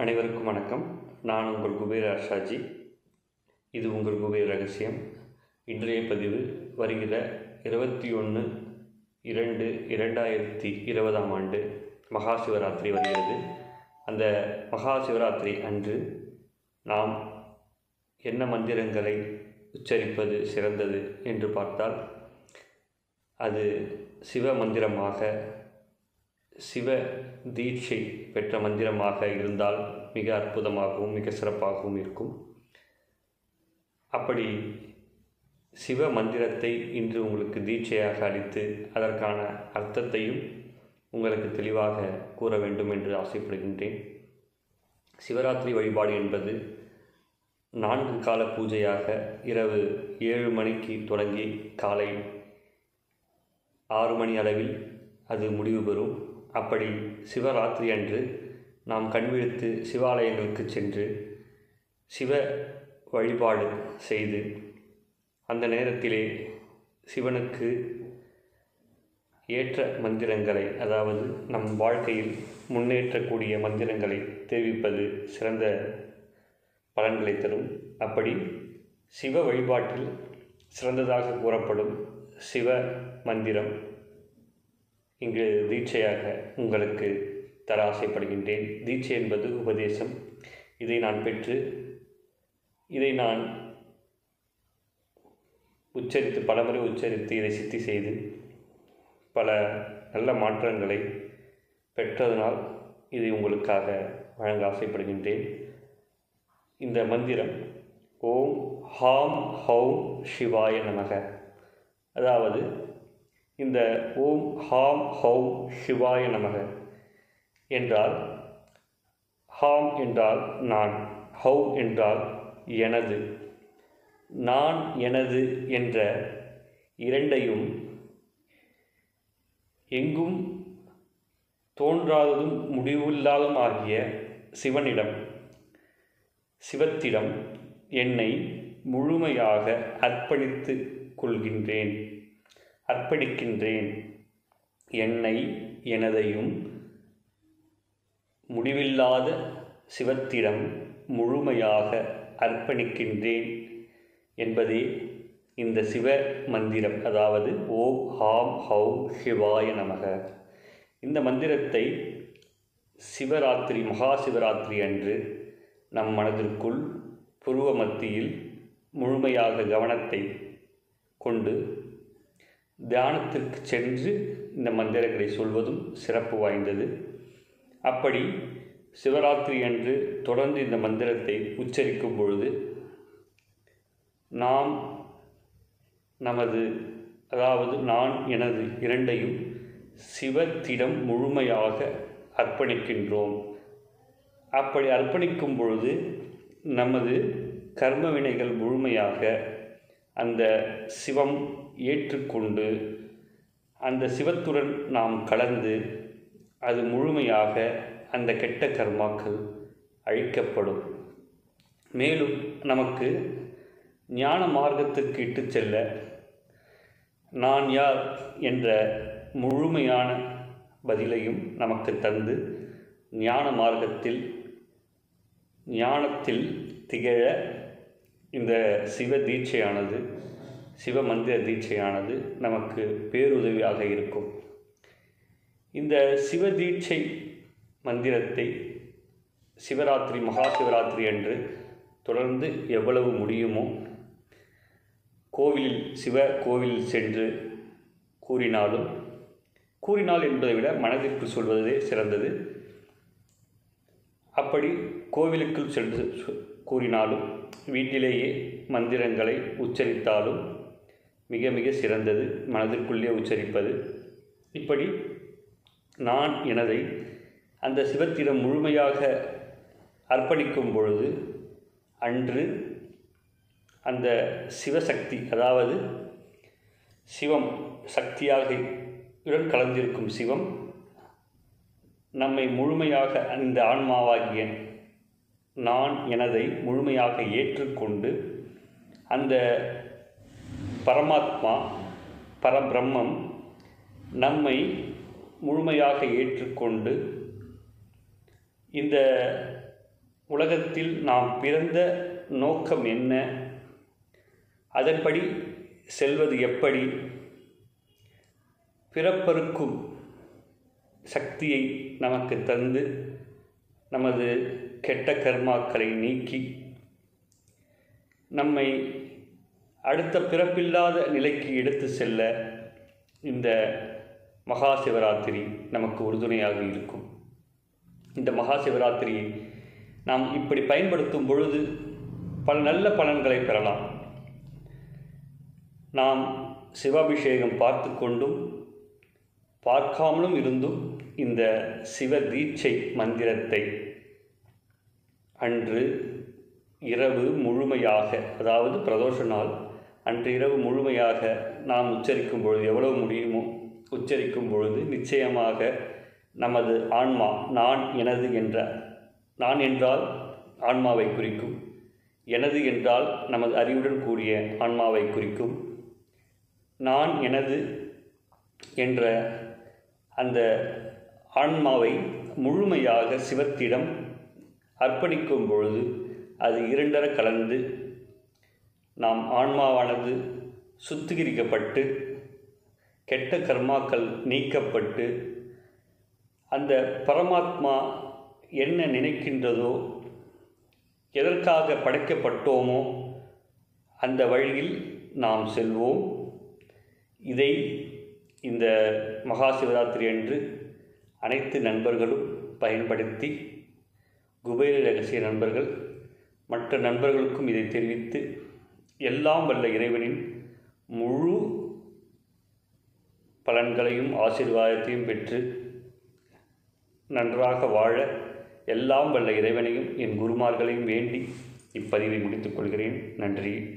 அனைவருக்கும் வணக்கம். நான் உங்கள் குபேர் அர்ஷாஜி இது உங்கள் குபேர் ரகசியம். இன்றைய பதிவு வருகிற இருபத்தி ஒன்று இரண்டு இரண்டாயிரத்தி இருபதாம் ஆண்டு மகா சிவராத்திரி வருகிறது. அந்த மகா சிவராத்திரி அன்று நாம் என்ன மந்திரங்களை உச்சரிப்பது சிறந்தது என்று பார்த்தால் அது சிவ மந்திரமாக சிவ தீட்சை பெற்ற மந்திரமாக இருந்தால் மிக அற்புதமாகவும் மிக சிறப்பாகவும் இருக்கும். அப்படி சிவ மந்திரத்தை இன்று உங்களுக்கு தீட்சையாக அளித்து அதற்கான அர்த்தத்தையும் உங்களுக்கு தெளிவாக கூற வேண்டும் என்று ஆசைப்படுகின்றேன். சிவராத்திரி வழிபாடு என்பது நான்கு கால பூஜையாக இரவு ஏழு மணிக்கு தொடங்கி காலை ஆறு மணி அளவில் அது முடிவு பெறும். அப்படி சிவராத்திரி அன்று நாம் கண்விழித்து சிவாலயங்களுக்கு சென்று சிவ வழிபாடு செய்து அந்த நேரத்திலே சிவனுக்கு ஏற்ற மந்திரங்களை அதாவது நம் வாழ்க்கையில் முன்னேற்றக்கூடிய மந்திரங்களை தெரிவிப்பது சிறந்த பலன்களை தரும். அப்படி சிவ வழிபாட்டில் சிறந்ததாக கூறப்படும் சிவ மந்திரம் இங்கு தீட்சையாக உங்களுக்கு தர ஆசைப்படுகின்றேன் தீட்சை என்பது உபதேசம். இதை நான் பெற்று இதை நான் உச்சரித்து பலமுறை உச்சரித்து இதை சித்தி செய்து பல நல்ல மாற்றங்களை பெற்றதனால் இதை உங்களுக்காக வழங்க ஆசைப்படுகின்றேன். இந்த மந்திரம் ஓம் ஹாம் ஹௌம் சிவாய நமக. அதாவது இந்த ஓம் ஹாம் ஹௌம் சிவாய நமக என்றால் ஹாம் என்றால் நான் ஹௌ என்றால் எனது. நான் எனது என்ற இரண்டையும் எங்கும் தோன்றாததும் முடிவில்லாததும் ஆகிய சிவனிடம் சிவத்திடம் என்னை முழுமையாக அர்ப்பணித்து கொள்கின்றேன். அர்ப்பணிக்கின்றேன். என்னை எனதையும் முடிவில்லாத சிவத்திடம் முழுமையாக அர்ப்பணிக்கின்றேன் என்பதே இந்த சிவ மந்திரம். அதாவது ஓம் ஹாம் ஹௌம் சிவாய நமக. இந்த மந்திரத்தை சிவராத்திரி மகா சிவராத்திரி அன்று நம் மனதிற்குள் புருவ மத்தியில் முழுமையாக கவனத்தை கொண்டு தியானத்திற்கு சென்று இந்த மந்திரங்களை சொல்வதும் சிறப்பு வாய்ந்தது. அப்படி சிவராத்திரி அன்று தொடர்ந்து இந்த மந்திரத்தை உச்சரிக்கும் பொழுது நாம் நமது அதாவது நான் எனது இரண்டையும் சிவத்திடம் முழுமையாக அர்ப்பணிக்கின்றோம். அப்படி அர்ப்பணிக்கும் பொழுது நமது கர்ம வினைகள் முழுமையாக அந்த சிவம் ஏற்றுக்கொண்டு அந்த சிவத்துடன் நாம் கலந்து அது முழுமையாக அந்த கெட்ட கர்மாக்கள் அழிக்கப்படும். மேலும் நமக்கு ஞான மார்க்கத்திற்கு இட்டு செல்ல நான் யார் என்ற முழுமையான பதிலையும் நமக்கு தந்து ஞான மார்க்கத்தில் ஞானத்தில் திகழ இந்த சிவ தீட்சையானது சிவ மந்திர தீட்சையானது நமக்கு பேருதவியாக இருக்கும். இந்த சிவ தீட்சை மந்திரத்தை சிவராத்திரி மகா சிவராத்திரி அன்று தொடர்ந்து எவ்வளவு முடியுமோ கோவிலில் சிவ கோவிலில் சென்று கூறினாலும் கூறினால் என்பதை விட மனதிற்கு சொல்வதே சிறந்தது. அப்படி கோவிலுக்குள் சென்று கூறினாலும் வீட்டிலேயே மந்திரங்களை உச்சரித்தாலும் மிக மிக சிறந்தது மனதிற்குள்ளே உச்சரிப்பது. இப்படி நான் எனதை அந்த சிவத்திடம் முழுமையாக அர்ப்பணிக்கும் பொழுது அன்று அந்த சிவசக்தி அதாவது சிவம் சக்தியாக உடன் கலந்திருக்கும் சிவம் நம்மை முழுமையாக அந்த ஆன்மாவாகிய நான் எனதை முழுமையாக ஏற்றுக்கொண்டு அந்த பரமாத்மா பரபிரம்மம் நம்மை முழுமையாக ஏற்றுக்கொண்டு இந்த உலகத்தில் நாம் பிறந்த நோக்கம் என்ன? அதன்படி செல்வது எப்படி? பிறப்பருக்கும் சக்தியை நமக்கு தந்து நமது கெட்ட கர்மாக்களை நீக்கி நம்மை அடுத்த பிறப்பில்லாத நிலைக்கு எடுத்து செல்ல இந்த மகா சிவராத்திரி நமக்கு உறுதுணையாக இருக்கும். இந்த மகா சிவராத்திரியை நாம் இப்படி பயன்படுத்தும் பொழுது பல நல்ல பலன்களை பெறலாம். நாம் சிவாபிஷேகம் பார்த்து கொண்டும் பார்க்காமலும் இருந்தும் இந்த சிவ தீட்சை மந்திரத்தை அன்று இரவு முழுமையாக அதாவது பிரதோஷ நாள் அன்று இரவு முழுமையாக நாம் உச்சரிக்கும் பொழுது எவ்வளவு முடியுமோ உச்சரிக்கும் பொழுது நிச்சயமாக நமது ஆன்மா நான் எனது என்ற நான் என்றால் ஆன்மாவை குறிக்கும் எனது என்றால் நமது அறிவுடன் கூடிய ஆன்மாவை குறிக்கும் நான் எனது என்ற அந்த ஆன்மாவை முழுமையாக சிவத்திடம் அர்ப்பணிக்கும் பொழுது அது இரண்டர கலந்து நாம் ஆன்மாவானது சுத்திகரிக்கப்பட்டு கெட்ட கர்மாக்கள் நீக்கப்பட்டு அந்த பரமாத்மா என்ன நினைக்கின்றதோ எதற்காக படைக்கப்பட்டோமோ அந்த வழியில் நாம் செல்வோம். இதை இந்த மகா சிவராத்திரி அன்று அனைத்து நண்பர்களும் பயன்படுத்தி குபேர ரகசிய நண்பர்கள் மற்ற நண்பர்களுக்கும் இதை தெரிவித்து எல்லாம் வல்ல இறைவனின் முழு பலன்களையும் ஆசீர்வாதத்தையும் பெற்று நன்றாக வாழ எல்லாம் வல்ல இறைவனையும் என் குருமார்களையும் வேண்டி இப்பதிவை முடித்துக் கொள்கிறேன். நன்றி.